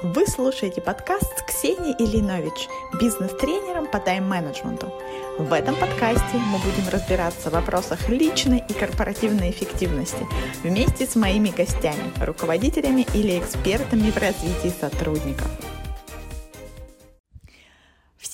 Вы слушаете подкаст с Ксенией Ильинович, бизнес-тренером по тайм-менеджменту. В этом подкасте мы будем разбираться в вопросах личной и корпоративной эффективности вместе с моими гостями, руководителями или экспертами в развитии сотрудников.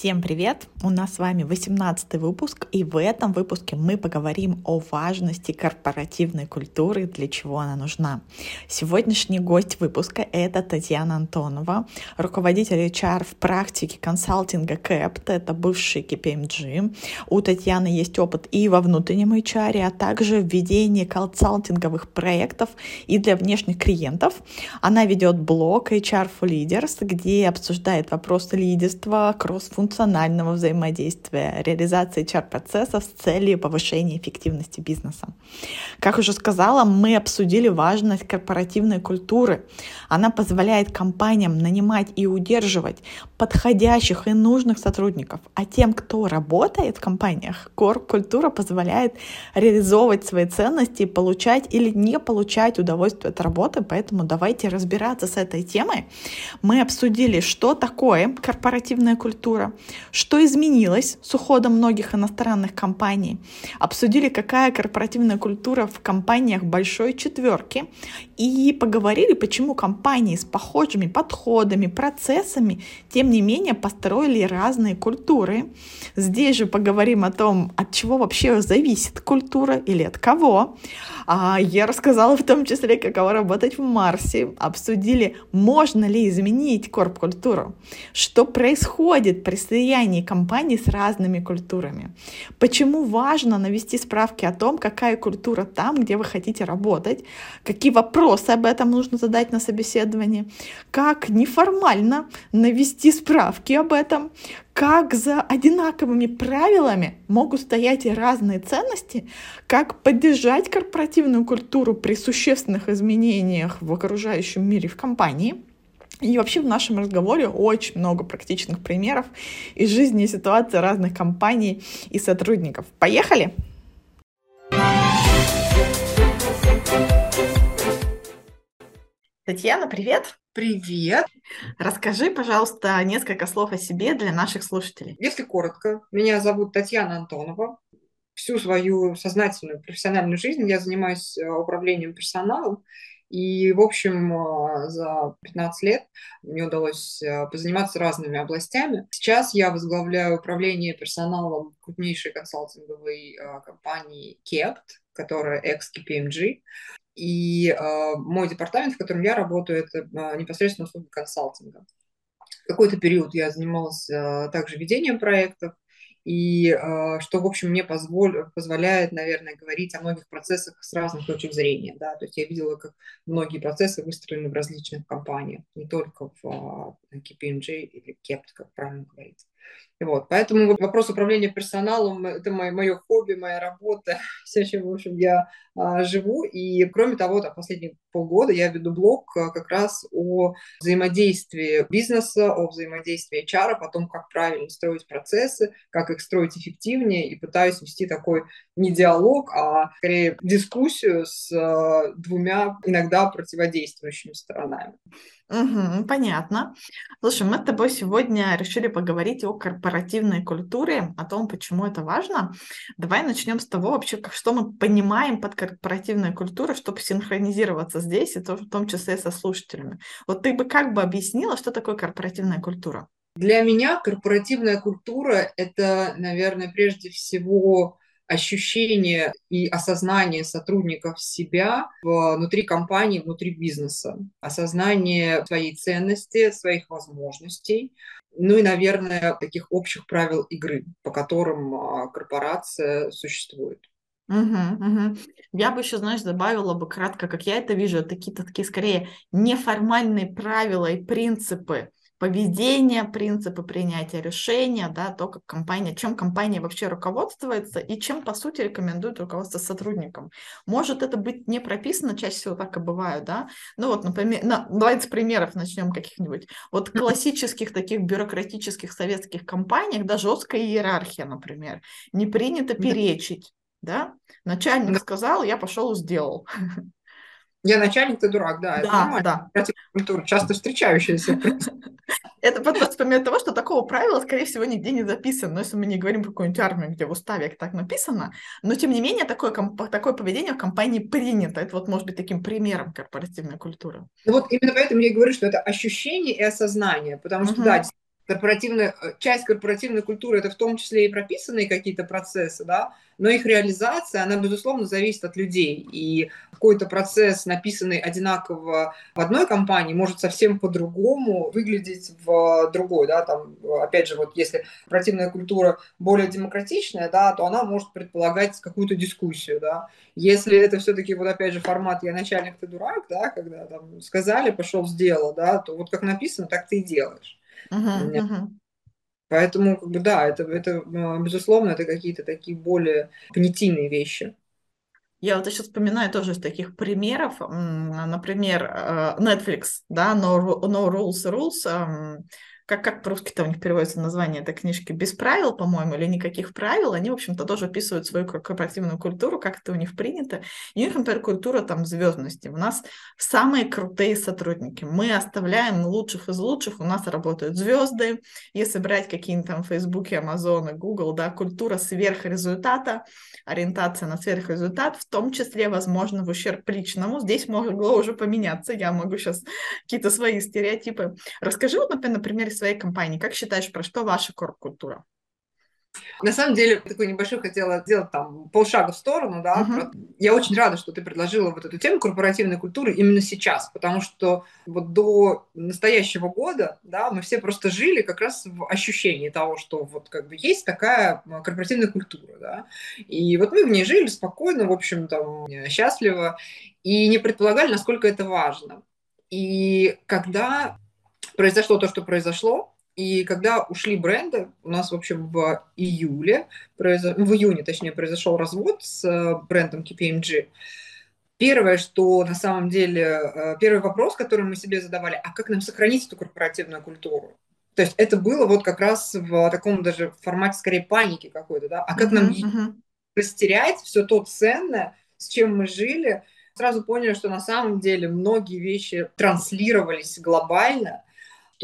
Всем привет! У нас с вами 18 выпуск, и в этом выпуске мы поговорим о важности корпоративной культуры, для чего она нужна. Сегодняшний гость выпуска — это Татьяна Антонова, руководитель HR в практике консалтинга КЭПТ, это бывший KPMG. У Татьяны есть опыт и во внутреннем HR, а также в ведении консалтинговых проектов и для внешних клиентов. Она ведет блог HR for Leaders, где обсуждает вопросы лидерства, кросс-функциональности, функционального взаимодействия, реализации HR-процессов с целью повышения эффективности бизнеса. Как уже сказала, мы обсудили важность корпоративной культуры. Она позволяет компаниям нанимать и удерживать подходящих и нужных сотрудников. А тем, кто работает в компаниях, корп-культура позволяет реализовывать свои ценности получать или не получать удовольствие от работы. Поэтому давайте разбираться с этой темой. Мы обсудили, что такое корпоративная культура, что изменилось с уходом многих иностранных компаний? Обсудили, какая корпоративная культура в компаниях большой четверки и поговорили, почему компании с похожими подходами, процессами, тем не менее, построили разные культуры. Здесь же поговорим о том, от чего вообще зависит культура или от кого. А я рассказала в том числе, каково работать в Марсе. Обсудили, можно ли изменить корп-культуру, что происходит при слиянии компаний с разными культурами, почему важно навести справки о том, какая культура там, где вы хотите работать, какие вопросы об этом нужно задать на собеседовании, как неформально навести справки об этом, как за одинаковыми правилами могут стоять и разные ценности, как поддержать корпоративную культуру при существенных изменениях в окружающем мире в компании. И вообще в нашем разговоре очень много практичных примеров из жизни и ситуации разных компаний и сотрудников. Поехали! Татьяна, привет! Привет! Расскажи, пожалуйста, несколько слов о себе для наших слушателей. Если коротко, меня зовут Татьяна Антонова. Всю свою сознательную профессиональную жизнь я занимаюсь э, управлением персоналом. И, в общем, э, за 15 лет мне удалось э, позаниматься разными областями. Сейчас я возглавляю управление персоналом крупнейшей консалтинговой компании KEPT, которая ex-KPMG. И э, мой департамент, в котором я работаю, это непосредственно услуги консалтинга. Какой-то период я занималась также ведением проектов, и э, что, в общем, мне позволь, позволяет, наверное, говорить о многих процессах с разных точек зрения. Да? То есть я видела, как многие процессы выстроены в различных компаниях, не только в KPMG или KEPT, как правильно говорить. Вот, поэтому вопрос управления персоналом – это мое, мое хобби, моя работа, все, чем, в общем, я а, живу. И, кроме того, там, последние полгода я веду блог а, как раз о взаимодействии бизнеса, о взаимодействии HR, о том, как правильно строить процессы, как их строить эффективнее, и пытаюсь вести такой не диалог, а скорее дискуссию с а, двумя иногда противодействующими сторонами. Угу, понятно. Слушай, мы с тобой сегодня решили поговорить о корпоративной культуре, о том, почему это важно. Давай начнем с того вообще, как, что мы понимаем под корпоративной культурой, чтобы синхронизироваться здесь, и то, в том числе со слушателями. Вот ты бы как бы объяснила, что такое корпоративная культура? Для меня корпоративная культура – это, наверное, прежде всего ощущение и осознание сотрудников себя внутри компании, внутри бизнеса, осознание своей ценности, своих возможностей, ну и, наверное, таких общих правил игры, по которым а, корпорация существует. Угу, угу. Я бы еще, знаешь, добавила бы кратко, как я это вижу, такие такие скорее неформальные правила и принципы, поведение, принципы принятия решения, да, то, как компания, чем компания вообще руководствуется и чем, по сути, рекомендует руководство сотрудникам. Может это быть не прописано, чаще всего так и бывает, да. Ну вот, например, на, давайте с примеров начнем каких-нибудь. Вот классических таких бюрократических советских компаниях, да, жесткая иерархия, например, не принято перечить, да. Начальник сказал, я пошел и сделал. Я начальник, ты дурак, да, да это. Да. Культура, часто встречающаяся. Это просто того, что такого правила, скорее всего, нигде не записано. Но если мы не говорим про какую-нибудь армию, где в уставе так написано, но тем не менее такое, такое поведение в компании принято. Это вот может быть таким примером корпоративной культуры. Ну вот именно поэтому я и говорю, что это ощущение и осознание. Потому что, да, корпоративная, э, часть корпоративной культуры это в том числе и прописанные какие-то процессы, да, но их реализация, она, безусловно, зависит от людей. И какой-то процесс, написанный одинаково в одной компании, может совсем по-другому выглядеть в другой. Да? Там, опять же, вот если корпоративная культура более демократичная, да, то она может предполагать какую-то дискуссию. Да? Если это все-таки, вот опять же, формат «я начальник, ты дурак», да, когда там сказали, пошел, сделал, да, то вот как написано, так ты и делаешь. Uh-huh, uh-huh. Поэтому, как бы, да, это, это, а, безусловно, это какие-то такие более понятийные вещи. Я вот сейчас вспоминаю тоже из таких примеров, например, э, Netflix, да, No, no Rules Rules, как, как по-русски-то у них переводится название этой книжки, без правил, по-моему, или никаких правил, они, в общем-то, тоже описывают свою корпоративную культуру, как это у них принято. И у них, например, культура там звездности. У нас самые крутые сотрудники. Мы оставляем лучших из лучших, у нас работают звезды. Если брать какие-нибудь там Фейсбуке, Амазоны, Google, да, культура сверхрезультата, ориентация на сверхрезультат, в том числе, возможно, в ущерб личному. Здесь могло уже поменяться, я могу сейчас какие-то свои стереотипы. Расскажи, вот, например, своей компании. Как считаешь, про что ваша корп-культура? На самом деле, такой небольшой хотела сделать там полшага в сторону, да. Uh-huh. Я очень рада, что ты предложила вот эту тему корпоративной культуры именно сейчас, потому что вот до настоящего года, да, мы все просто жили как раз в ощущении того, что вот как бы есть такая корпоративная культура, да. И вот мы в ней жили спокойно, в общем, там, счастливо, и не предполагали, насколько это важно. И когда произошло то, что произошло. И когда ушли бренды, у нас, в общем, в июле, в июне, точнее, произошел развод с э, брендом KPMG. Первое, что на самом деле, э, первый вопрос, который мы себе задавали, а как нам сохранить эту корпоративную культуру? То есть это было вот как раз в таком даже формате скорее паники какой-то, да? А как нам uh-huh. растерять все то ценное, с чем мы жили? Сразу поняли, что на самом деле многие вещи транслировались глобально,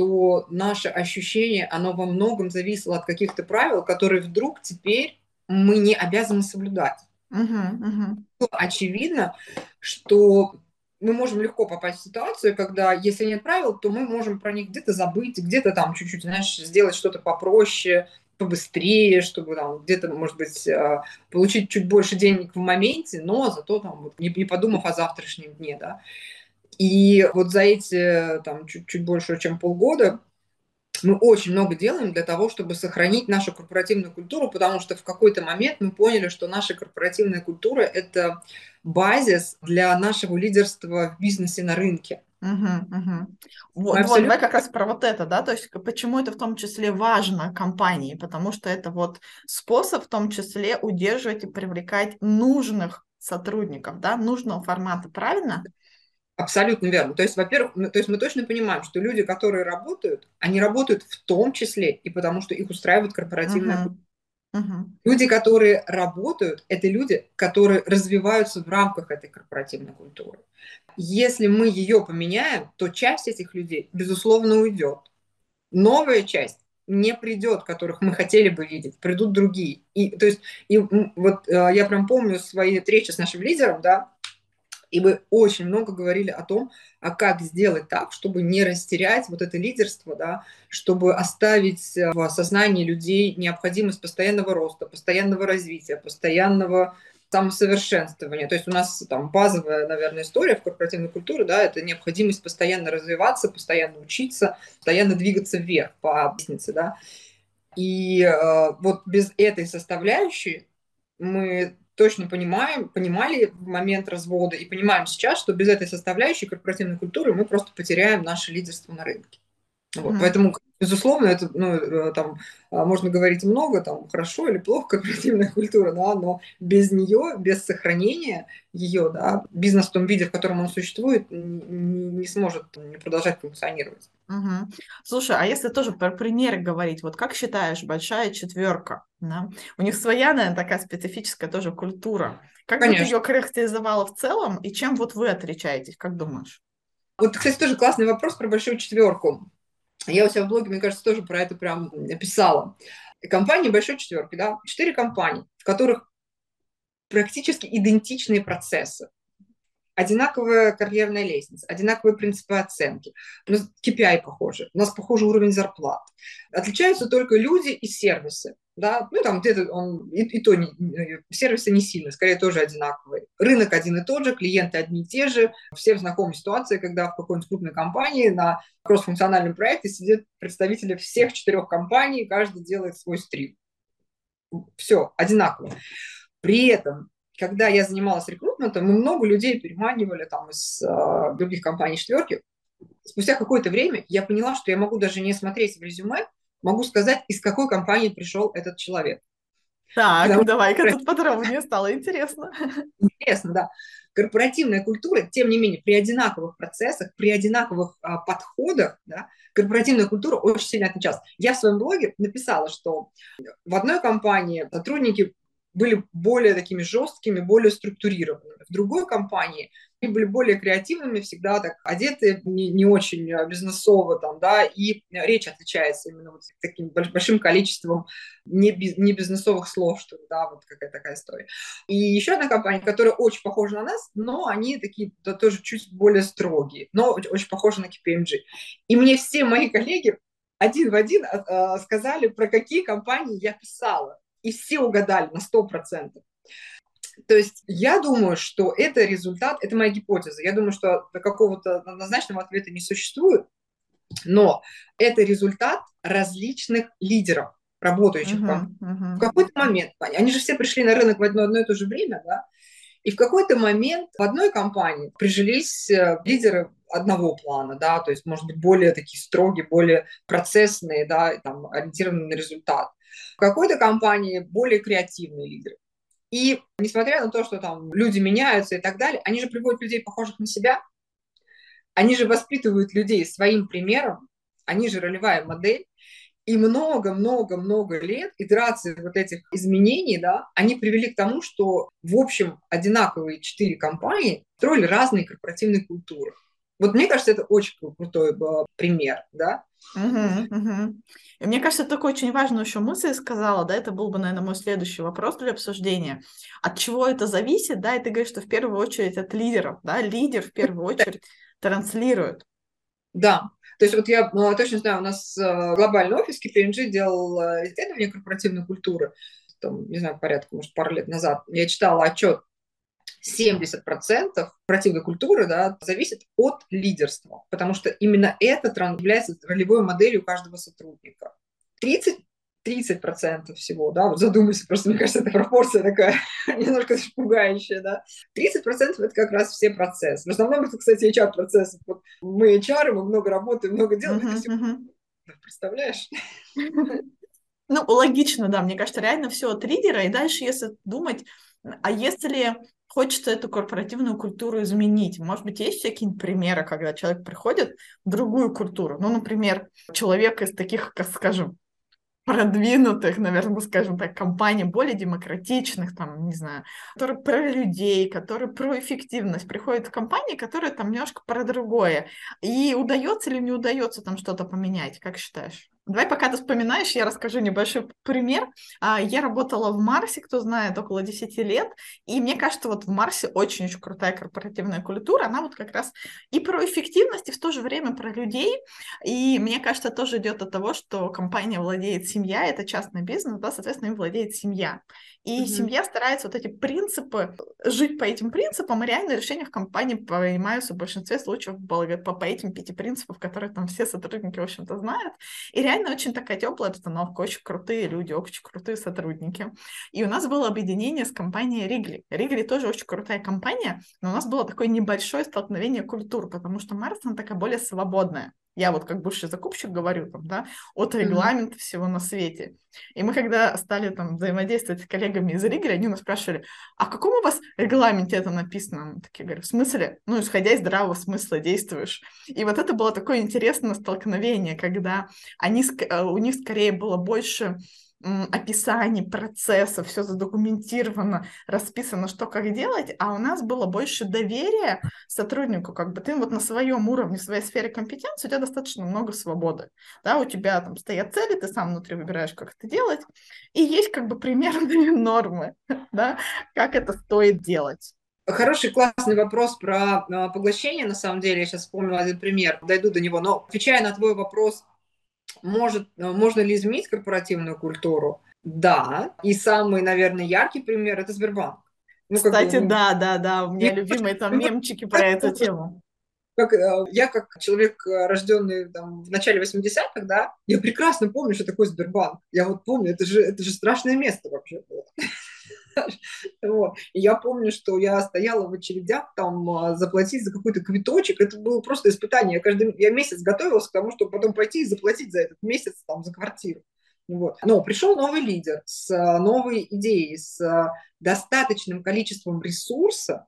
что наше ощущение, оно во многом зависело от каких-то правил, которые вдруг теперь мы не обязаны соблюдать. Uh-huh, uh-huh. Очевидно, что мы можем легко попасть в ситуацию, когда, если нет правил, то мы можем про них где-то забыть, где-то там чуть-чуть, знаешь, сделать что-то попроще, побыстрее, чтобы там где-то, может быть, а, получить чуть больше денег в моменте, но зато там вот, не, не подумав о завтрашнем дне, да. И вот за эти там чуть-чуть больше, чем полгода мы очень много делаем для того, чтобы сохранить нашу корпоративную культуру, потому что в какой-то момент мы поняли, что наша корпоративная культура – это базис для нашего лидерства в бизнесе на рынке. Угу, угу. Вот, абсолютно... вот, давай как раз про вот это, да, то есть почему это в том числе важно компании, потому что это вот способ в том числе удерживать и привлекать нужных сотрудников, да, нужного формата, правильно? Абсолютно верно. То есть, во-первых, то есть мы точно понимаем, что люди, которые работают, они работают в том числе и потому, что их устраивает корпоративная uh-huh. Uh-huh. Люди, которые работают, это люди, которые развиваются в рамках этой корпоративной культуры. Если мы ее поменяем, то часть этих людей, безусловно, уйдет. Новая часть не придет, которых мы хотели бы видеть, придут другие. И, то есть, и вот э, я прям помню свои встречи с нашим лидером, да, и мы очень много говорили о том, а как сделать так, чтобы не растерять вот это лидерство, да, чтобы оставить э, в сознании людей необходимость постоянного роста, постоянного развития, постоянного самосовершенствования. То есть у нас там базовая, наверное, история в корпоративной культуре, да, это необходимость постоянно развиваться, постоянно учиться, постоянно двигаться вверх по лестнице, да. И э, вот без этой составляющей мы точно понимаем, понимали в момент развода и понимаем сейчас, что без этой составляющей корпоративной культуры мы просто потеряем наше лидерство на рынке. Вот, mm-hmm. Поэтому, безусловно, это, ну, э, там, а, можно говорить много, там, хорошо или плохо корпоративная культура, да, но без нее, без сохранения ее, да, бизнес в том виде, в котором он существует, не, не сможет продолжать функционировать. Угу. Слушай, а если тоже про примеры говорить, вот как считаешь, большая четверка, да? у них своя, наверное, такая специфическая тоже культура. Как Конечно. ты ее характеризовала в целом, и чем вот вы отличаетесь, как думаешь? Вот, кстати, тоже классный вопрос про большую четверку. Я у себя в блоге, мне кажется, тоже про это прям написала. Компании большой четверки, да, четыре компании, в которых практически идентичные процессы одинаковая карьерная лестница, одинаковые принципы оценки, у нас KPI похожи, у нас похожий уровень зарплат. Отличаются только люди и сервисы. Да? Ну, там где-то он и, и то не, сервисы не сильно, скорее тоже одинаковые. Рынок один и тот же, клиенты одни и те же. Всем знакомы ситуации, когда в какой-нибудь крупной компании на кроссфункциональном проекте сидят представители всех четырех компаний, каждый делает свой стрим. Все, одинаково. При этом когда я занималась рекрутментом, мы много людей переманивали там из э, других компаний четверки. Спустя какое-то время я поняла, что я могу даже не смотреть в резюме, могу сказать, из какой компании пришел этот человек. Так, Потому... давай-ка тут подробнее стало интересно. Интересно, да. Корпоративная культура, тем не менее, при одинаковых процессах, при одинаковых а, подходах, да, корпоративная культура очень сильно отличалась. Я в своем блоге написала, что в одной компании сотрудники были более такими жесткими, более структурированными. В другой компании были более креативными, всегда так одеты не, не очень а, бизнесово, там, да, и речь отличается именно вот таким большим количеством не, биз, не бизнесовых слов, что да, вот какая такая история. И еще одна компания, которая очень похожа на нас, но они такие да, тоже чуть более строгие, но очень похожи на KPMG. И мне все мои коллеги один в один а, а, сказали, про какие компании я писала и все угадали на 100%. То есть я думаю, что это результат, это моя гипотеза. Я думаю, что какого-то однозначного ответа не существует, но это результат различных лидеров, работающих uh-huh, uh-huh. В какой-то момент, они же все пришли на рынок в одно, одно и то же время, да, и в какой-то момент в одной компании прижились э, лидеры одного плана, да, то есть, может быть, более такие строгие, более процессные, да, там, ориентированные на результат. В какой-то компании более креативные лидеры. И несмотря на то, что там люди меняются и так далее, они же приводят людей, похожих на себя, они же воспитывают людей своим примером, они же ролевая модель, и много-много-много лет итерации вот этих изменений, да, они привели к тому, что, в общем, одинаковые четыре компании строили разные корпоративные культуры. Вот мне кажется, это очень крутой пример, да. Угу, угу. И мне кажется, такой очень важную еще мысль сказала, да, это был бы, наверное, мой следующий вопрос для обсуждения. От чего это зависит, да, и ты говоришь, что в первую очередь от лидеров, да, лидер в первую очередь транслирует. Да, то есть вот я ну, точно знаю, у нас э, глобальный офис KPMG делал исследование корпоративной культуры, там, не знаю, порядка, может, пару лет назад. Я читала отчет 70% корпоративной культуры да, зависит от лидерства, потому что именно это является ролевой моделью каждого сотрудника. 30 30% всего, да, вот задумайся, просто мне кажется, эта пропорция такая немножко пугающая, да. 30% это как раз все процессы. В основном это, кстати, HR-процессы. Вот мы HR, мы много работаем, много делаем. Uh-huh, uh-huh. Представляешь? Ну, логично, да. Мне кажется, реально все от лидера. И дальше, если думать, а если хочется эту корпоративную культуру изменить. Может быть, есть какие-нибудь примеры, когда человек приходит в другую культуру? Ну, например, человек из таких, скажем, продвинутых, наверное, скажем так, компаний, более демократичных, там, не знаю, которые про людей, которые про эффективность, приходят в компании, которые там немножко про другое. И удается или не удается там что-то поменять, как считаешь? Давай, пока ты вспоминаешь, я расскажу небольшой пример. А, я работала в Марсе, кто знает, около 10 лет, и мне кажется, вот в Марсе очень-очень крутая корпоративная культура, она вот как раз и про эффективность, и в то же время про людей, и мне кажется, тоже идет от того, что компания владеет семья, это частный бизнес, да, соответственно, им владеет семья. И mm-hmm. семья старается вот эти принципы, жить по этим принципам, и реально решения в компании принимаются в большинстве случаев по, по этим пяти принципам, которые там все сотрудники, в общем-то, знают. И реально очень такая теплая обстановка, очень крутые люди, очень крутые сотрудники. И у нас было объединение с компанией Ригли. Ригли тоже очень крутая компания, но у нас было такое небольшое столкновение культур, потому что Марс, она такая более свободная. Я вот как бывший закупщик говорю там, да, от регламента mm-hmm. всего на свете. И мы когда стали там взаимодействовать с коллегами из Риги, они нас спрашивали, а в каком у вас регламенте это написано? Мы такие говорю, в смысле? Ну, исходя из здравого смысла действуешь. И вот это было такое интересное столкновение, когда они, э, у них скорее было больше описаний процесса, все задокументировано, расписано, что как делать, а у нас было больше доверия сотруднику, как бы ты вот на своем уровне, в своей сфере компетенции, у тебя достаточно много свободы, да, у тебя там стоят цели, ты сам внутри выбираешь, как это делать, и есть как бы примерные нормы, да, как это стоит делать. Хороший, классный вопрос про а, поглощение, на самом деле, я сейчас вспомнила один пример, дойду до него, но отвечая на твой вопрос может, э, можно ли изменить корпоративную культуру? Да. И самый, наверное, яркий пример – это Сбербанк. Ну, Кстати, как, да, да, да, у меня любимые там мемчики про эту тему. Как, э, я как человек, э, рожденный там, в начале 80-х, да, я прекрасно помню, что такое Сбербанк. Я вот помню, это же, это же страшное место вообще было. Вот. Я помню, что я стояла в очередях там а, заплатить за какой-то квиточек. Это было просто испытание. Я, каждый, я месяц готовилась к тому, чтобы потом пойти и заплатить за этот месяц там, за квартиру. Вот. Но пришел новый лидер с а, новой идеей, с а, достаточным количеством ресурса,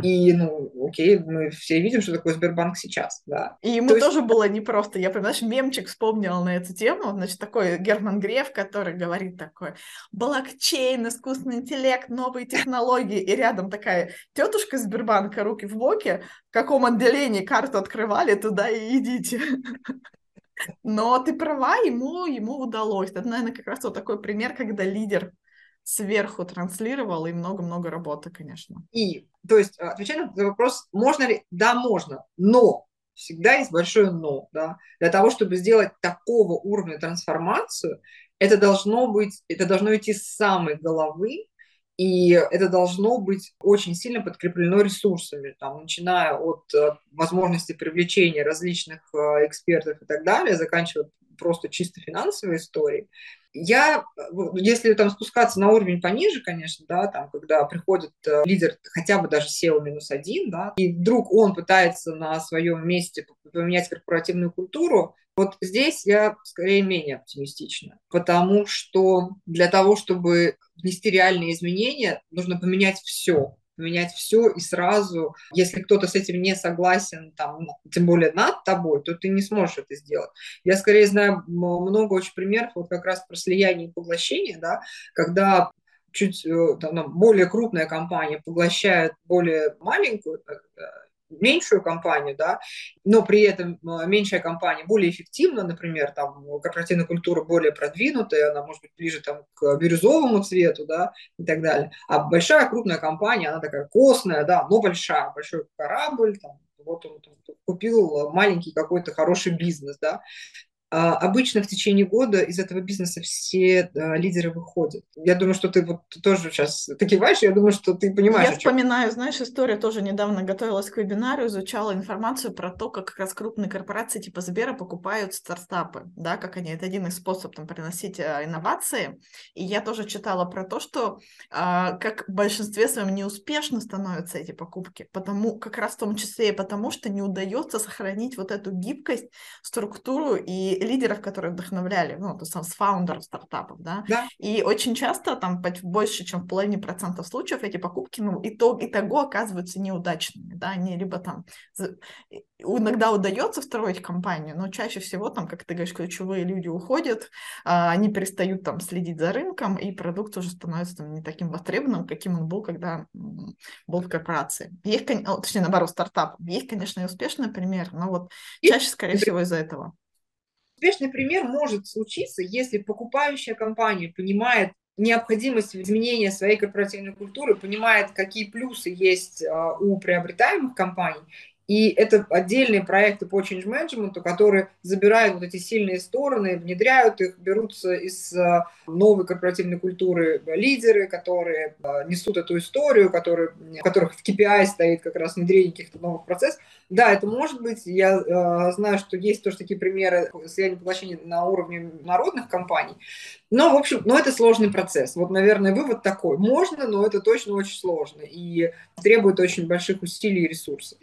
и, ну, окей, мы все видим, что такое Сбербанк сейчас, да. И ему То тоже есть... было непросто. Я, понимаешь, мемчик вспомнила на эту тему. Значит, такой Герман Греф, который говорит такой, блокчейн, искусственный интеллект, новые технологии. И рядом такая тетушка Сбербанка, руки в боки, в каком отделении карту открывали, туда и идите. Но ты права, ему, ему удалось. Это, наверное, как раз вот такой пример, когда лидер сверху транслировал, и много-много работы, конечно. И, то есть, отвечая на вопрос, можно ли? Да, можно, но всегда есть большое но, да. Для того, чтобы сделать такого уровня трансформацию, это должно быть, это должно идти с самой головы, и это должно быть очень сильно подкреплено ресурсами, там, начиная от э, возможности привлечения различных э, экспертов и так далее, заканчивая просто чисто финансовой историей. Я, если там спускаться на уровень пониже, конечно, да, там, когда приходит э, лидер хотя бы даже SEO минус один, да, и вдруг он пытается на своем месте поменять корпоративную культуру, вот здесь я скорее менее оптимистична, потому что для того, чтобы внести реальные изменения, нужно поменять все поменять все и сразу, если кто-то с этим не согласен, там, тем более над тобой, то ты не сможешь это сделать. Я скорее знаю много очень примеров вот как раз про слияние и поглощение, да, когда чуть э, там, более крупная компания поглощает более маленькую, э, меньшую компанию, да, но при этом э, меньшая компания более эффективна, например, там корпоративная культура более продвинутая, она может быть ближе там к бирюзовому цвету, да, и так далее. А большая крупная компания, она такая костная, да, но большая, большой корабль, там, вот он там, купил маленький какой-то хороший бизнес, да, обычно в течение года из этого бизнеса все да, лидеры выходят. Я думаю, что ты вот тоже сейчас ты киваешь, я думаю, что ты понимаешь. Я вспоминаю, знаешь, историю тоже недавно готовилась к вебинару, изучала информацию про то, как как раз крупные корпорации типа Сбера покупают стартапы, да, как они, это один из способов там приносить а, инновации. И я тоже читала про то, что а, как в большинстве своем неуспешно становятся эти покупки, потому как раз в том числе и потому, что не удается сохранить вот эту гибкость, структуру и лидеров, которые вдохновляли, ну, то есть с фаундеров стартапов, да? да. И очень часто, там, больше, чем в половине процентов случаев эти покупки, ну, итог, итого оказываются неудачными, да, они либо там, иногда удается строить компанию, но чаще всего, там, как ты говоришь, ключевые люди уходят, а, они перестают там следить за рынком, и продукт уже становится там, не таким востребованным, каким он был, когда был в корпорации. Есть, точнее, наоборот, стартап. Есть, конечно, и успешный пример, но вот чаще, скорее всего, из-за этого. Успешный пример может случиться, если покупающая компания понимает необходимость изменения своей корпоративной культуры, понимает, какие плюсы есть а, у приобретаемых компаний, и это отдельные проекты по change management, которые забирают вот эти сильные стороны, внедряют их, берутся из а, новой корпоративной культуры лидеры, которые а, несут эту историю, которые, у которых в KPI стоит как раз внедрение каких-то новых процессов. Да, это может быть. Я э, знаю, что есть тоже такие примеры слияния поглощения на уровне народных компаний. Но, в общем, но это сложный процесс. Вот, наверное, вывод такой. Можно, но это точно очень сложно и требует очень больших усилий и ресурсов.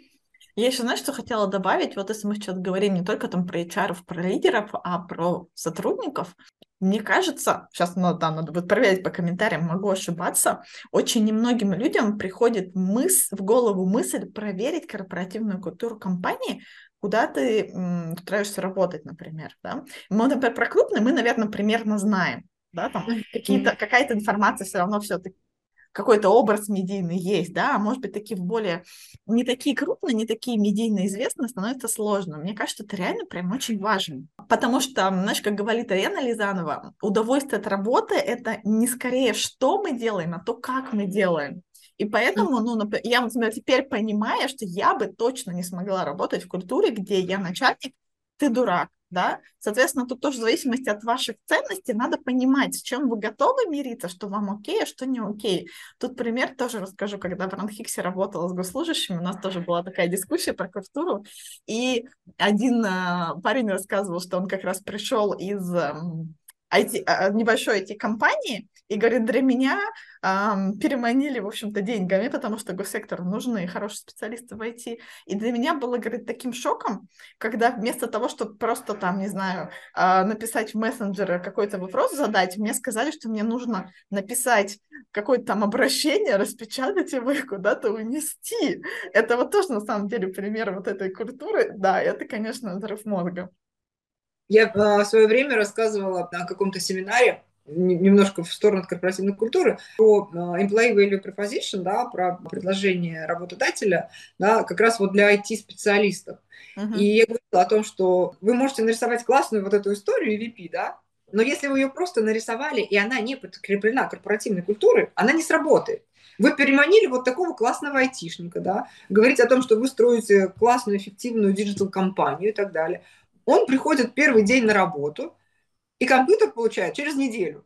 Я еще, знаешь, что хотела добавить? Вот если мы сейчас говорим не только там про HR, про лидеров, а про сотрудников, мне кажется, сейчас ну, да, надо будет проверить по комментариям, могу ошибаться, очень немногим людям приходит мыс в голову мысль проверить корпоративную культуру компании, куда ты м, устраиваешься работать, например. Да? Мы, например, про крупные мы, наверное, примерно знаем. Да, там какие-то, какая-то информация все равно все-таки какой-то образ медийный есть, да, а может быть, такие более, не такие крупные, не такие медийно известные становятся сложно. Мне кажется, это реально прям очень важно. Потому что, знаешь, как говорит Арена Лизанова, удовольствие от работы — это не скорее, что мы делаем, а то, как мы делаем. И поэтому, ну, я, например, теперь понимаю, что я бы точно не смогла работать в культуре, где я начальник, ты дурак да, соответственно, тут тоже в зависимости от ваших ценностей надо понимать, с чем вы готовы мириться, что вам окей, а что не окей. Тут пример тоже расскажу, когда в Ранхиксе работала с госслужащими, у нас тоже была такая дискуссия про культуру, и один э, парень рассказывал, что он как раз пришел из э, IT, а, небольшой IT-компании, и говорит, для меня эм, переманили, в общем-то, деньгами, потому что госсектору нужны хорошие специалисты в IT. И для меня было, говорит, таким шоком, когда вместо того, чтобы просто там, не знаю, э, написать в мессенджеры какой-то вопрос задать, мне сказали, что мне нужно написать какое-то там обращение, распечатать его и куда-то унести. Это вот тоже, на самом деле, пример вот этой культуры. Да, это, конечно, взрыв мозга. Я а, в свое время рассказывала на каком-то семинаре, немножко в сторону корпоративной культуры, про а, employee value proposition, да, про предложение работодателя, да, как раз вот для IT-специалистов. Uh-huh. И я говорила о том, что вы можете нарисовать классную вот эту историю EVP, да, но если вы ее просто нарисовали, и она не подкреплена корпоративной культурой, она не сработает. Вы переманили вот такого классного айтишника, да, говорите о том, что вы строите классную, эффективную digital-компанию и так далее. Он приходит первый день на работу, и компьютер получает через неделю.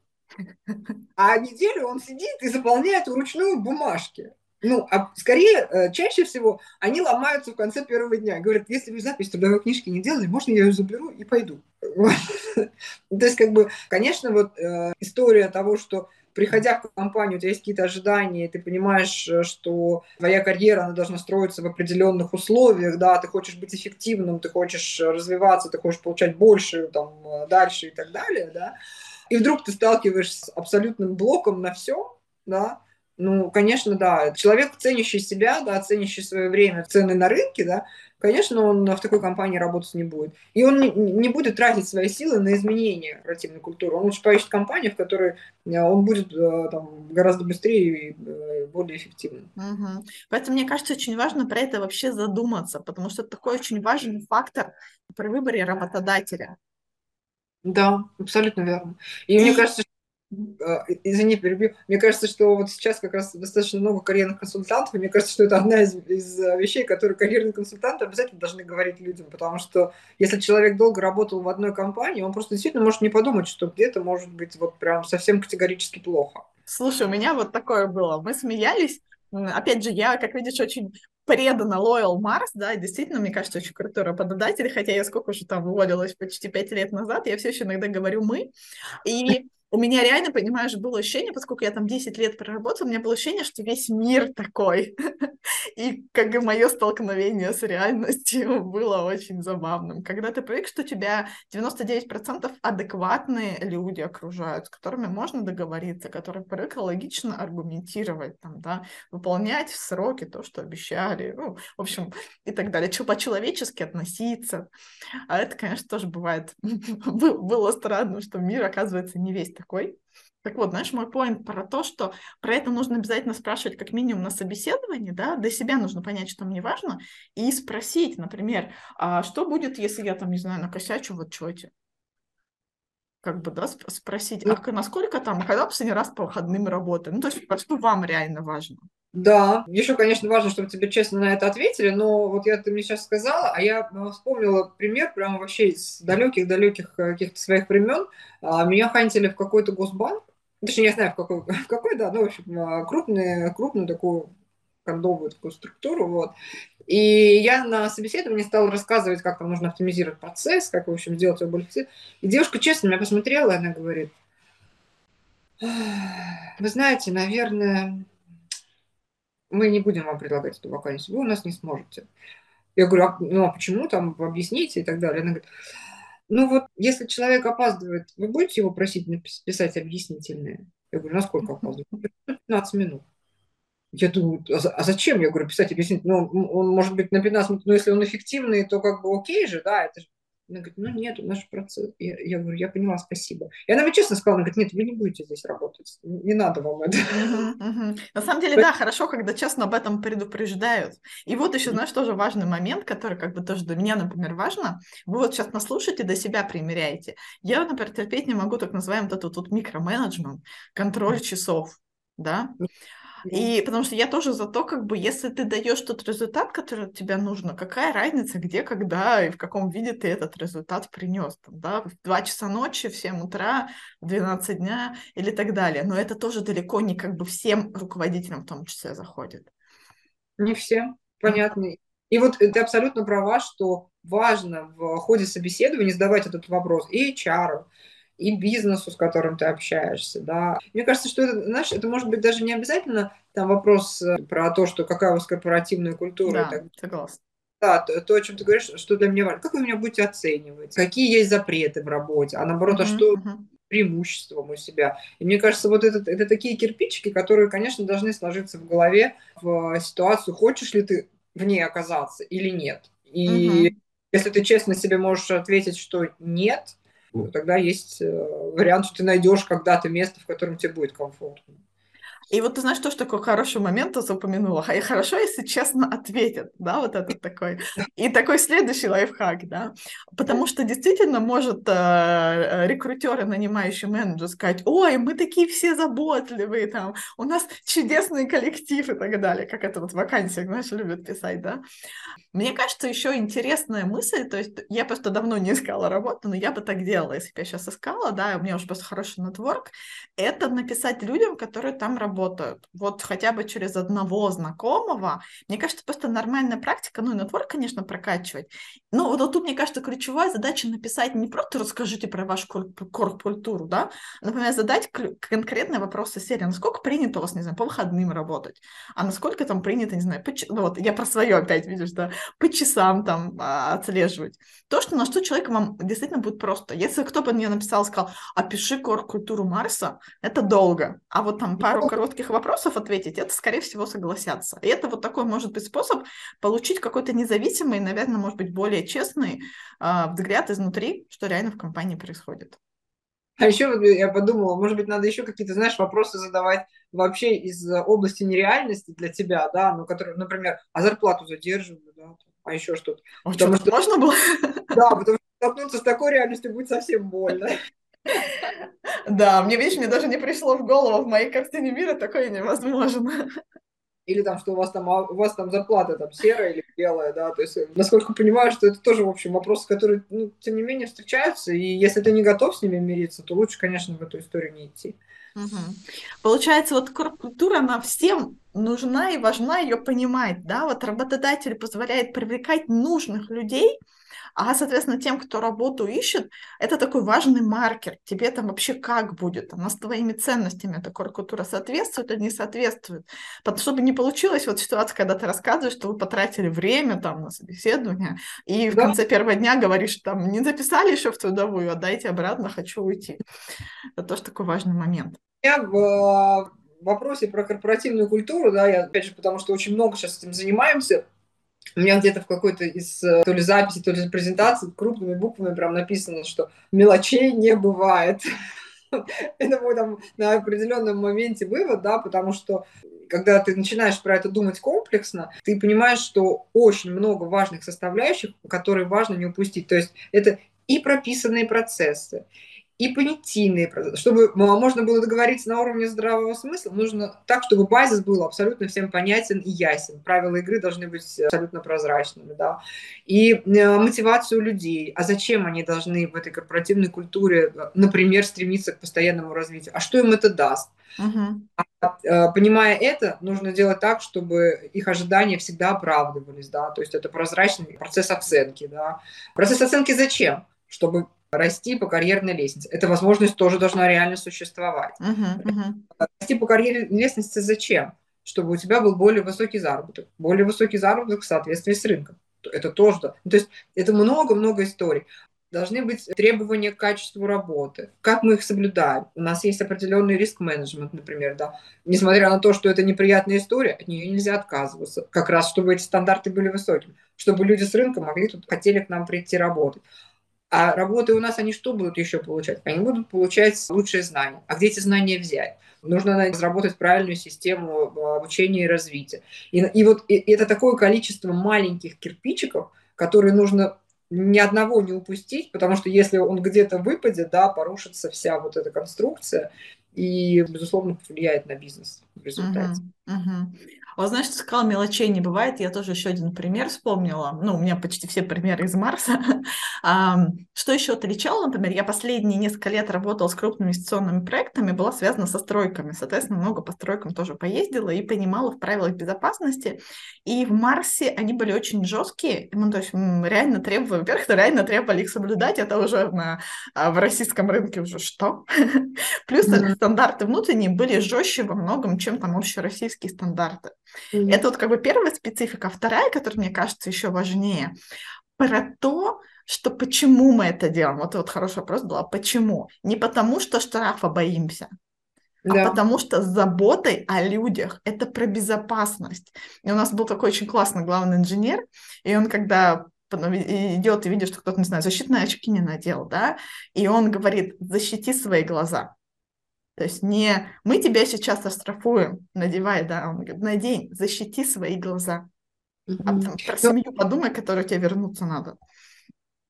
А неделю он сидит и заполняет вручную бумажки. Ну, а скорее, э, чаще всего они ломаются в конце первого дня. Говорят, если вы запись трудовой книжки не делали, можно я ее заберу и пойду. То есть, как бы, конечно, вот э, история того, что приходя в компанию, у тебя есть какие-то ожидания, ты понимаешь, э, что твоя карьера, она должна строиться в определенных условиях, да, ты хочешь быть эффективным, ты хочешь развиваться, ты хочешь получать больше, там, э, дальше и так далее, да, и вдруг ты сталкиваешься с абсолютным блоком на все, да, ну, конечно, да, человек, ценящий себя, да, ценящий свое время, цены на рынке, да, конечно, он в такой компании работать не будет. И он не, будет тратить свои силы на изменение корпоративной культуры. Он лучше поищет компанию, в которой э, он будет э, там, гораздо быстрее и э, более эффективным. Угу. Поэтому мне кажется, очень важно про это вообще задуматься, потому что это такой очень важный фактор при выборе работодателя. Да, абсолютно верно. И, и мне кажется, извини, перебью. Мне кажется, что вот сейчас как раз достаточно много карьерных консультантов, и мне кажется, что это одна из, из а, вещей, которые карьерные консультанты обязательно должны говорить людям, потому что если человек долго работал в одной компании, он просто действительно может не подумать, что где-то может быть вот прям совсем категорически плохо. Слушай, у меня вот такое было. Мы смеялись, опять же, я, как видишь, очень предана Loyal Mars, да, действительно, мне кажется, очень крутой работодатель, хотя я сколько уже там уволилась, почти пять лет назад, я все еще иногда говорю «мы», и у меня реально, понимаешь, было ощущение, поскольку я там 10 лет проработала, у меня было ощущение, что весь мир такой. И как бы мое столкновение с реальностью было очень забавным. Когда ты привык, что тебя 99% адекватные люди окружают, с которыми можно договориться, которые привыкли логично аргументировать, там, да, выполнять в сроки то, что обещали, ну, в общем, и так далее, по-человечески относиться. А это, конечно, тоже бывает. Было странно, что мир, оказывается, не весь такой. Так вот, знаешь, мой поинт про то, что про это нужно обязательно спрашивать как минимум на собеседовании, да, для себя нужно понять, что мне важно, и спросить, например, а что будет, если я там, не знаю, накосячу в отчете? Как бы, да, спросить, а ну насколько там, когда последний раз по выходным работаем? Ну, то есть, что вам реально важно? Да, еще, конечно, важно, чтобы тебе честно на это ответили, но вот я ты мне сейчас сказала, а я э, вспомнила пример прямо вообще из далеких-далеких э, каких-то своих времен. А, меня хантили в какой-то госбанк, точнее, не знаю, в какой, в какой да, ну, в общем, а, крупную, крупную такую кондовую такую структуру, вот. И я на собеседовании стала рассказывать, как там нужно оптимизировать процесс, как, в общем, сделать его более И девушка честно меня посмотрела, и она говорит, вы знаете, наверное, мы не будем вам предлагать эту вакансию, вы у нас не сможете. Я говорю, а, ну а почему там, объясните и так далее. Она говорит, ну вот, если человек опаздывает, вы будете его просить написать объяснительные? Я говорю, насколько опаздывает? 15 минут. Я думаю, а, а зачем, я говорю, писать объяснительные? Ну, он может быть на 15 минут, но если он эффективный, то как бы окей же, да, это же она говорит, ну нет, у нас же процесс. Я, я говорю, я поняла, спасибо. И она мне честно сказала, она говорит, нет, вы не будете здесь работать, не надо вам это. Uh-huh, uh-huh. На самом деле, да, хорошо, когда честно об этом предупреждают. И вот еще, знаешь, тоже важный момент, который как бы тоже для меня, например, важно. Вы вот сейчас нас слушаете, до себя примеряете. Я, например, терпеть не могу так называемый вот этот вот микроменеджмент, контроль часов, да. И потому что я тоже за то, как бы, если ты даешь тот результат, который тебе нужно, какая разница, где, когда и в каком виде ты этот результат принес, там, да, в 2 часа ночи, в 7 утра, в 12 дня или так далее. Но это тоже далеко не как бы всем руководителям в том числе заходит. Не всем, понятно. И вот ты абсолютно права, что важно в ходе собеседования задавать этот вопрос и HR, и бизнесу, с которым ты общаешься, да. Мне кажется, что это, знаешь, это может быть даже не обязательно там вопрос э, про то, что какая у вас корпоративная культура. Да, так. согласна. Да, то, то, о чем ты говоришь, что для меня важно. Как вы меня будете оценивать? Какие есть запреты в работе? А наоборот, uh-huh, а что uh-huh. преимуществом у себя? И мне кажется, вот это, это такие кирпичики, которые, конечно, должны сложиться в голове в ситуацию, хочешь ли ты в ней оказаться или нет. И uh-huh. если ты честно себе можешь ответить, что нет, ну, тогда есть э, вариант, что ты найдешь когда-то место, в котором тебе будет комфортно. И вот ты знаешь, тоже такой хороший момент ты упомянула. И хорошо, если честно ответят, да, вот этот такой. И такой следующий лайфхак, да. Потому что действительно может э, рекрутеры, нанимающий менеджер, сказать, ой, мы такие все заботливые, там, у нас чудесный коллектив и так далее, как это вот в вакансиях, знаешь, любят писать, да. Мне кажется, еще интересная мысль, то есть я просто давно не искала работу, но я бы так делала, если бы я сейчас искала, да, у меня уже просто хороший нетворк, это написать людям, которые там работают, вот хотя бы через одного знакомого. Мне кажется, просто нормальная практика, ну и нетворк, конечно, прокачивать. Но вот, тут, мне кажется, ключевая задача написать не просто расскажите про вашу корп-культуру, да, например, задать конкретные вопросы серии, насколько принято у вас, не знаю, по выходным работать, а насколько там принято, не знаю, по... ну, вот я про свое опять, видишь, да, по часам там а, отслеживать. То, что на что человек вам действительно будет просто. Если кто бы мне написал, сказал, опиши культуру Марса, это долго. А вот там пару коротких вопросов ответить, это, скорее всего, согласятся. И это вот такой может быть способ получить какой-то независимый, наверное, может быть, более честный э, взгляд изнутри, что реально в компании происходит. А еще вот я подумала, может быть, надо еще какие-то, знаешь, вопросы задавать вообще из области нереальности для тебя, да, ну, которые, например, а зарплату задерживают, да, а еще что-то. А потому что можно было? Да, потому что столкнуться с такой реальностью будет совсем больно. Да, мне, видишь, мне даже не пришло в голову в моей картине мира такое невозможно. Или там, что у вас там, а, у вас там зарплата там серая или белая, да, то есть, насколько понимаю, что это тоже, в общем, вопросы, которые, ну, тем не менее, встречаются, и если ты не готов с ними мириться, то лучше, конечно, в эту историю не идти. Угу. Получается, вот культура, она всем нужна и важна ее понимать, да, вот работодатель позволяет привлекать нужных людей, а, соответственно, тем, кто работу ищет, это такой важный маркер. Тебе там вообще как будет? Она с твоими ценностями эта культура соответствует или не соответствует? Потому, чтобы не получилось вот ситуация, когда ты рассказываешь, что вы потратили время там на собеседование, и в да. конце первого дня говоришь, там, не записали еще в трудовую, отдайте обратно, хочу уйти. Это тоже такой важный момент. Я в э, вопросе про корпоративную культуру, да, я, опять же, потому что очень много сейчас этим занимаемся, у меня где-то в какой-то из э, то ли записи, то ли презентации крупными буквами прям написано, что мелочей не бывает. Это мой там на определенном моменте вывод, да, потому что когда ты начинаешь про это думать комплексно, ты понимаешь, что очень много важных составляющих, которые важно не упустить. То есть это и прописанные процессы, и понятийные. Чтобы можно было договориться на уровне здравого смысла, нужно так, чтобы базис был абсолютно всем понятен и ясен. Правила игры должны быть абсолютно прозрачными. Да? И э, мотивацию людей. А зачем они должны в этой корпоративной культуре, например, стремиться к постоянному развитию? А что им это даст? Uh-huh. Понимая это, нужно делать так, чтобы их ожидания всегда оправдывались. Да? То есть это прозрачный процесс оценки. Да? Процесс оценки зачем? Чтобы расти по карьерной лестнице. Эта возможность тоже должна реально существовать. Uh-huh, uh-huh. Расти по карьерной лестнице зачем? Чтобы у тебя был более высокий заработок. Более высокий заработок в соответствии с рынком. это тоже, то есть это много-много историй. Должны быть требования к качеству работы. Как мы их соблюдаем? У нас есть определенный риск-менеджмент, например, да. Несмотря на то, что это неприятная история, от нее нельзя отказываться. Как раз, чтобы эти стандарты были высокими. Чтобы люди с рынка могли тут, хотели к нам прийти работать. А работы у нас, они что будут еще получать? Они будут получать лучшие знания. А где эти знания взять? Нужно разработать правильную систему э, обучения и развития. И, и вот и, это такое количество маленьких кирпичиков, которые нужно ни одного не упустить, потому что если он где-то выпадет, да, порушится вся вот эта конструкция и, безусловно, повлияет на бизнес в результате. Uh-huh, uh-huh. Вот знаешь, ты сказала, мелочей не бывает. Я тоже еще один пример вспомнила. Ну, у меня почти все примеры из Марса. Что еще отличало, например, я последние несколько лет работала с крупными инвестиционными проектами, была связана со стройками. Соответственно, много по стройкам тоже поездила и понимала в правилах безопасности. И в Марсе они были очень жесткие. Ну, то есть реально требовали, во-первых, реально требовали их соблюдать. Это уже на, а, в российском рынке уже что? Плюс стандарты внутренние были жестче во многом, чем там общероссийские стандарты. Mm-hmm. Это вот как бы первая специфика. Вторая, которая, мне кажется, еще важнее, про то, что почему мы это делаем. Вот вот хороший вопрос был, а почему? Не потому, что штрафа боимся, а да. а потому что с заботой о людях это про безопасность. И у нас был такой очень классный главный инженер, и он когда идет и видит, что кто-то, не знаю, защитные очки не надел, да, и он говорит, защити свои глаза. То есть не мы тебя сейчас оштрафуем, надевай, да, он говорит, надень, защити свои глаза. Mm-hmm. А там, про семью подумай, которой тебе вернуться надо.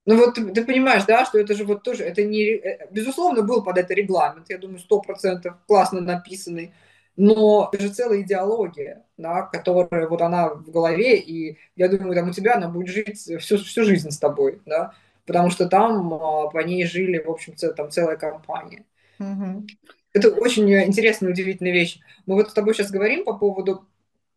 Ну вот ты, ты понимаешь, да, что это же вот тоже, это не, э, безусловно, был под это регламент, я думаю, сто процентов классно написанный, но это же целая идеология, да, которая вот она в голове, и я думаю, там у тебя она будет жить всю, всю жизнь с тобой, да, потому что там а, по ней жили, в общем, там целая компания. Mm-hmm. Это очень интересная, удивительная вещь. Мы вот с тобой сейчас говорим по поводу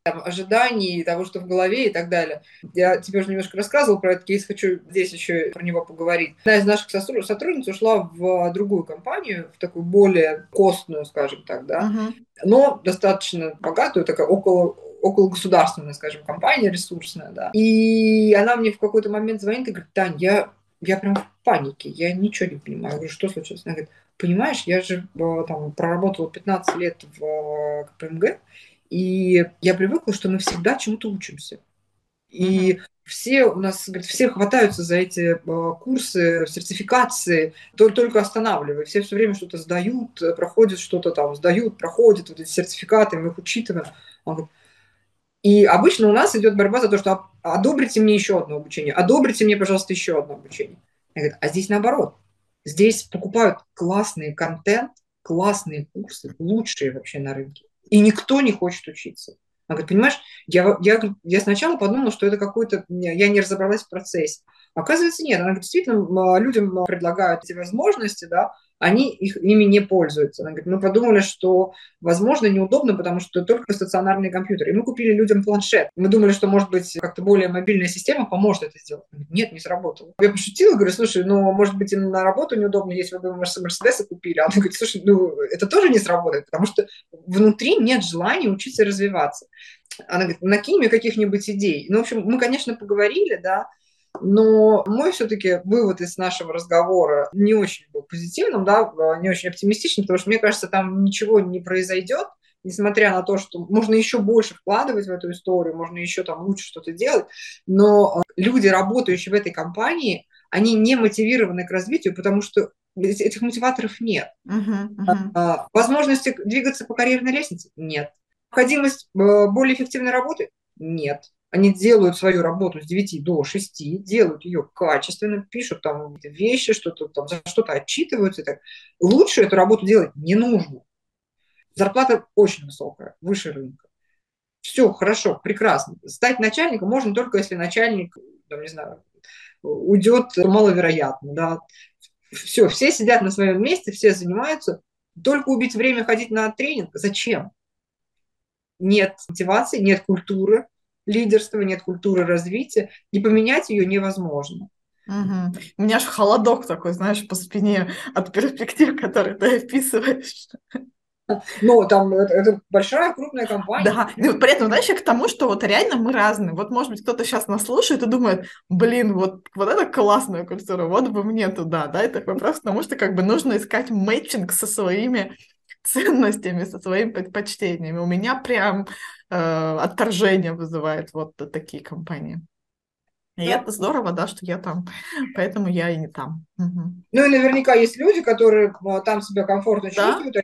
там, ожиданий, того, что в голове и так далее. Я тебе уже немножко рассказывала про этот кейс, хочу здесь еще про него поговорить. Одна из наших сотрудниц ушла в другую компанию, в такую более костную, скажем так, да, uh-huh. но достаточно богатую, такая около около государственная, скажем, компания ресурсная, да. И она мне в какой-то момент звонит и говорит, Тань, я, я прям в панике, я ничего не понимаю. Я говорю, что случилось? Она говорит, понимаешь, я же э, там проработала 15 лет в э, КПМГ, и я привыкла, что мы всегда чему-то учимся. И mm-hmm. все у нас, говорит, все хватаются за эти э, курсы, сертификации, только останавливая. Все все время что-то сдают, проходят что-то там, сдают, проходят вот эти сертификаты, мы их учитываем. и обычно у нас идет борьба за то, что одобрите мне еще одно обучение, одобрите мне, пожалуйста, еще одно обучение. Я говорю, а здесь наоборот. Здесь покупают классный контент, классные курсы, лучшие вообще на рынке. И никто не хочет учиться. Она говорит, понимаешь, я, я, я сначала подумала, что это какой-то... Я не разобралась в процессе. Оказывается, нет. Она говорит, действительно, людям предлагают эти возможности, да, они их, ими не пользуются. Она говорит, мы подумали, что, возможно, неудобно, потому что только стационарный компьютер. И мы купили людям планшет. Мы думали, что, может быть, как-то более мобильная система поможет это сделать. Говорит, Нет, не сработало. Я пошутила, говорю, слушай, ну, может быть, им на работу неудобно, если вы бы Мерседесы купили. Она говорит, слушай, ну, это тоже не сработает, потому что внутри нет желания учиться развиваться. Она говорит, накинь мне каких-нибудь идей. Ну, в общем, мы, конечно, поговорили, да, но мой все-таки вывод из нашего разговора не очень был позитивным, да, не очень оптимистичным, потому что мне кажется, там ничего не произойдет, несмотря на то, что можно еще больше вкладывать в эту историю, можно еще там лучше что-то делать, но э, люди, работающие в этой компании, они не мотивированы к развитию, потому что этих мотиваторов нет. Uh-huh, uh-huh. Возможности двигаться по карьерной лестнице нет. Необходимость э, более эффективной работы нет. Они делают свою работу с 9 до 6, делают ее качественно, пишут там вещи, что-то там за что-то отчитываются. Так. Лучше эту работу делать не нужно. Зарплата очень высокая, выше рынка. Все хорошо, прекрасно. Стать начальником можно только если начальник, там, не знаю, уйдет маловероятно. Да. Все, все сидят на своем месте, все занимаются. Только убить время ходить на тренинг. Зачем? Нет мотивации, нет культуры, лидерства, нет культуры развития, и поменять ее невозможно. Угу. У меня аж холодок такой, знаешь, по спине от перспектив, которые ты описываешь. Но там это, это большая, крупная компания. Да, и при этом, знаешь, к тому, что вот реально мы разные. Вот, может быть, кто-то сейчас нас слушает и думает, блин, вот, вот это классная культура, вот бы мне туда, да, это вопрос к тому, что как бы нужно искать мэтчинг со своими ценностями, со своими предпочтениями. У меня прям отторжение вызывает вот такие компании. И да. это здорово, да, что я там, поэтому я и не там. Угу. Ну и наверняка есть люди, которые а, там себя комфортно да? чувствуют,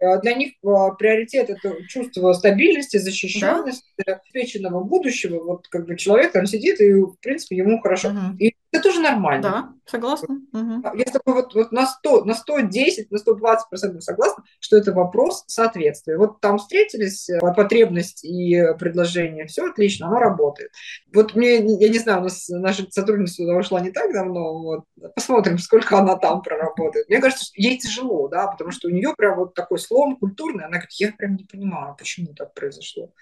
а для них а, приоритет это чувство стабильности, защищенности, да? обеспеченного будущего. Вот как бы человек там сидит, и, в принципе, ему хорошо. Угу. И это тоже нормально. Да, согласна. Угу. Я с тобой вот, вот на 100, на 110, на 120 процентов согласна, что это вопрос соответствия. Вот там встретились э, потребность и предложение, все отлично, оно работает. Вот мне, я не знаю, у нас наша сотрудница туда ушла не так давно, вот, посмотрим, сколько она там проработает. Мне кажется, что ей тяжело, да, потому что у нее прям вот такой слом культурный, она говорит, я прям не понимаю, почему так произошло.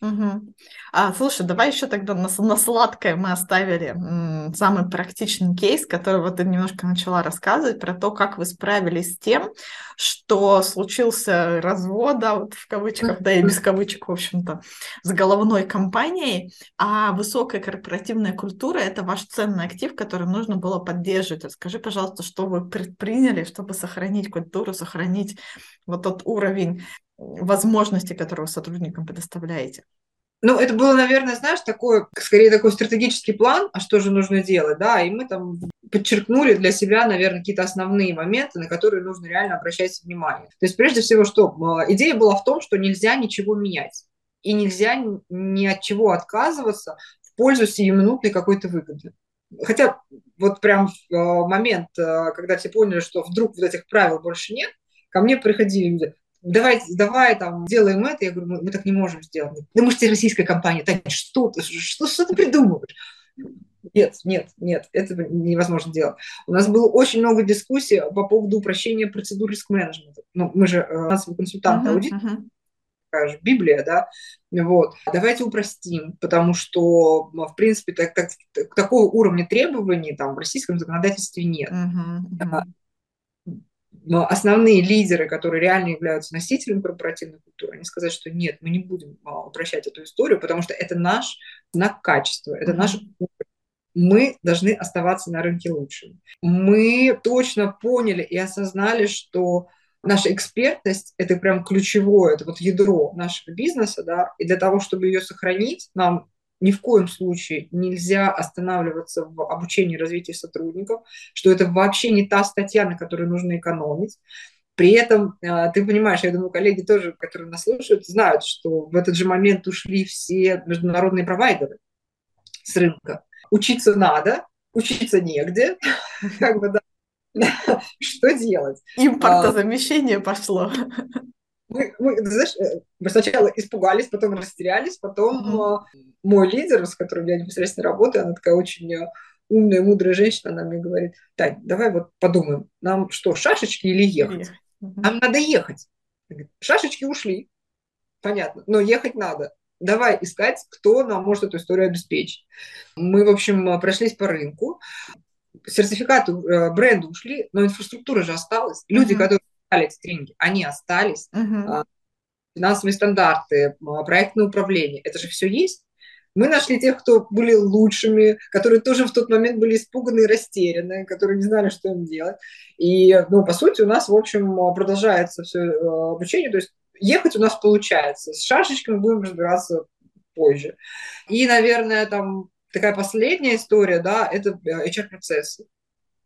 Угу. А, слушай, давай еще тогда на, на сладкое мы оставили м, самый практичный кейс, который вот ты немножко начала рассказывать про то, как вы справились с тем, что случился развод, да, вот в кавычках, да, и без кавычек, в общем-то, с головной компанией, а высокая корпоративная культура – это ваш ценный актив, который нужно было поддерживать. Скажи, пожалуйста, что вы предприняли, чтобы сохранить культуру, сохранить вот тот уровень возможности, которые вы сотрудникам предоставляете? Ну, это было, наверное, знаешь, такой, скорее такой стратегический план, а что же нужно делать, да, и мы там подчеркнули для себя, наверное, какие-то основные моменты, на которые нужно реально обращать внимание. То есть, прежде всего, что идея была в том, что нельзя ничего менять, и нельзя ни от чего отказываться в пользу сиюминутной какой-то выгоды. Хотя вот прям э, момент, э, когда все поняли, что вдруг вот этих правил больше нет, ко мне приходили люди, давай, давай там делаем это. Я говорю, мы, мы так не можем сделать. Да мы же российская компания. Таня, что ты, что, что ты придумываешь? Нет, нет, нет, это невозможно делать. У нас было очень много дискуссий по поводу упрощения процедур риск-менеджмента. Ну, мы же финансовый консультант, uh-huh, аудит, uh-huh. Библия, да, вот. Давайте упростим, потому что, в принципе, так, так, такого уровня требований там в российском законодательстве нет. Uh-huh, uh-huh но основные лидеры, которые реально являются носителями корпоративной культуры, они сказать, что нет, мы не будем а, упрощать эту историю, потому что это наш знак качества, это наш мы должны оставаться на рынке лучшими. Мы точно поняли и осознали, что наша экспертность – это прям ключевое, это вот ядро нашего бизнеса, да, и для того, чтобы ее сохранить, нам ни в коем случае нельзя останавливаться в обучении и развитии сотрудников, что это вообще не та статья, на которой нужно экономить. При этом, а, ты понимаешь, я думаю, коллеги тоже, которые нас слушают, знают, что в этот же момент ушли все международные провайдеры с рынка. Учиться надо, учиться негде, как бы, да, что делать? Импортозамещение пошло мы, мы, знаешь, э, мы сначала испугались, потом растерялись, потом mm-hmm. мой лидер, с которым я непосредственно работаю, она такая очень э, умная, мудрая женщина, она мне говорит, Тань, давай вот подумаем, нам что, шашечки или ехать? Mm-hmm. Нам надо ехать. Шашечки ушли, понятно, но ехать надо. Давай искать, кто нам может эту историю обеспечить. Мы, в общем, прошлись по рынку, сертификаты бренда ушли, но инфраструктура же осталась. Люди, mm-hmm. которые эти тренинги, они остались. Uh-huh. Финансовые стандарты, а, проектное управление, это же все есть. Мы нашли тех, кто были лучшими, которые тоже в тот момент были испуганы и растеряны, которые не знали, что им делать. И, ну, по сути, у нас, в общем, продолжается все а, обучение. То есть ехать у нас получается. С шашечками будем разбираться позже. И, наверное, там такая последняя история, да, это HR-процессы.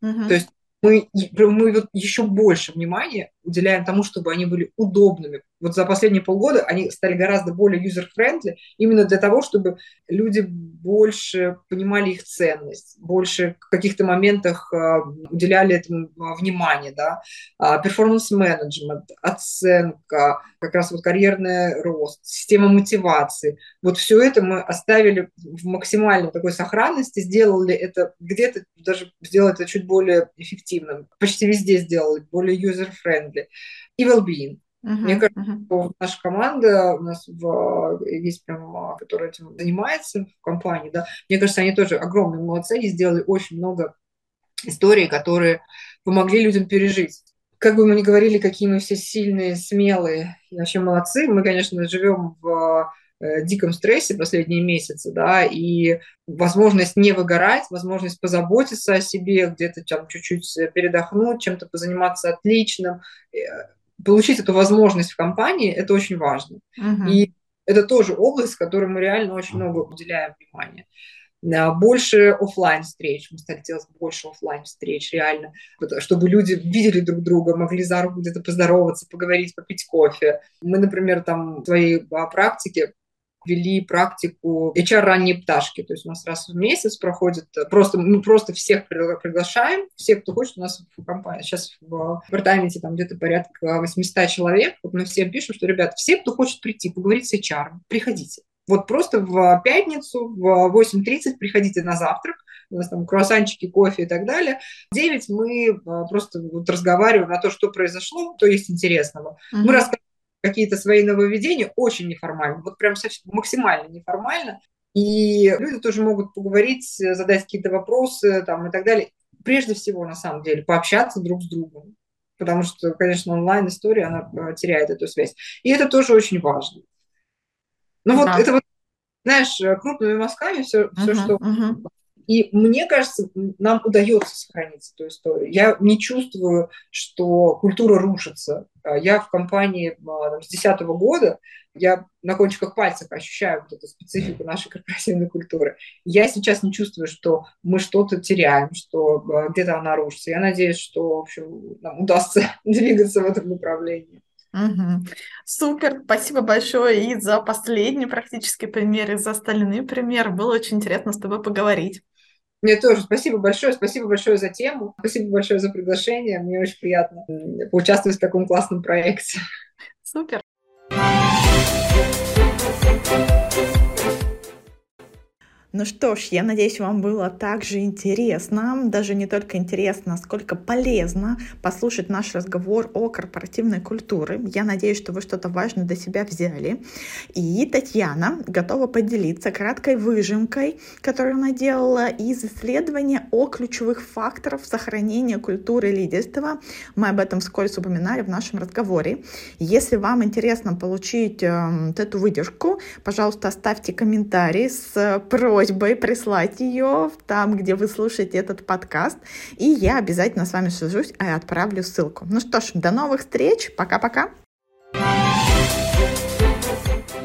Uh-huh. То есть мы, мы вот еще больше внимания уделяем тому, чтобы они были удобными. Вот за последние полгода они стали гораздо более user-friendly, именно для того, чтобы люди больше понимали их ценность, больше в каких-то моментах а, уделяли этому а, внимание, да, перформанс-менеджмент, оценка, как раз вот карьерный рост, система мотивации. Вот все это мы оставили в максимальной такой сохранности, сделали это где-то даже сделать это чуть более эффективным. Почти везде сделали, более friendly и well-being. Uh-huh, Мне кажется, uh-huh. наша команда, у нас в, есть прям, которая этим занимается в компании, да, мне кажется, они тоже огромные молодцы, они сделали очень много историй, которые помогли людям пережить как бы мы ни говорили, какие мы все сильные, смелые и вообще молодцы, мы, конечно, живем в э, диком стрессе последние месяцы, да, и возможность не выгорать, возможность позаботиться о себе, где-то там чуть-чуть передохнуть, чем-то позаниматься отличным, э, получить эту возможность в компании, это очень важно. Uh-huh. И это тоже область, которой мы реально очень много уделяем внимания больше офлайн встреч, мы стали делать больше офлайн встреч, реально, чтобы люди видели друг друга, могли за руку где-то поздороваться, поговорить, попить кофе. Мы, например, там в своей а, практике ввели практику HR ранней пташки. То есть у нас раз в месяц проходит, просто, мы просто всех приглашаем, всех, кто хочет, у нас в компании, сейчас в департаменте там где-то порядка 800 человек, вот мы всем пишем, что, ребята, все, кто хочет прийти, поговорить с HR, приходите. Вот просто в пятницу в 8.30 приходите на завтрак, у нас там круассанчики, кофе и так далее. В 9 мы а, просто вот разговариваем на то, что произошло, то есть интересного. Uh-huh. Мы рассказываем какие-то свои нововведения очень неформально, вот прям совсем максимально неформально. И люди тоже могут поговорить, задать какие-то вопросы там и так далее. Прежде всего, на самом деле, пообщаться друг с другом. Потому что, конечно, онлайн-история, она а, теряет эту связь. И это тоже очень важно. Ну вот это вот, знаешь, крупными мазками все, uh-huh, все что... Uh-huh. И мне кажется, нам удается сохранить эту историю. Я не чувствую, что культура рушится. А я в компании а, там, с 2010 года, я на кончиках пальцев ощущаю вот эту специфику нашей корпоративной культуры. Я сейчас не чувствую, что мы что-то теряем, что а, где-то она рушится. Я надеюсь, что, в общем, нам удастся двигаться в этом направлении. Угу. Супер, спасибо большое и за последний практически пример, и за остальные примеры. Было очень интересно с тобой поговорить. Мне тоже спасибо большое, спасибо большое за тему, спасибо большое за приглашение. Мне очень приятно поучаствовать в таком классном проекте. Супер. Ну что ж, я надеюсь, вам было также интересно, даже не только интересно, сколько полезно послушать наш разговор о корпоративной культуре. Я надеюсь, что вы что-то важное для себя взяли. И Татьяна готова поделиться краткой выжимкой, которую она делала из исследования о ключевых факторах сохранения культуры лидерства. Мы об этом вскользь упоминали в нашем разговоре. Если вам интересно получить э, эту выдержку, пожалуйста, оставьте комментарий с просьбой просьбой прислать ее там, где вы слушаете этот подкаст, и я обязательно с вами свяжусь и отправлю ссылку. Ну что ж, до новых встреч, пока-пока!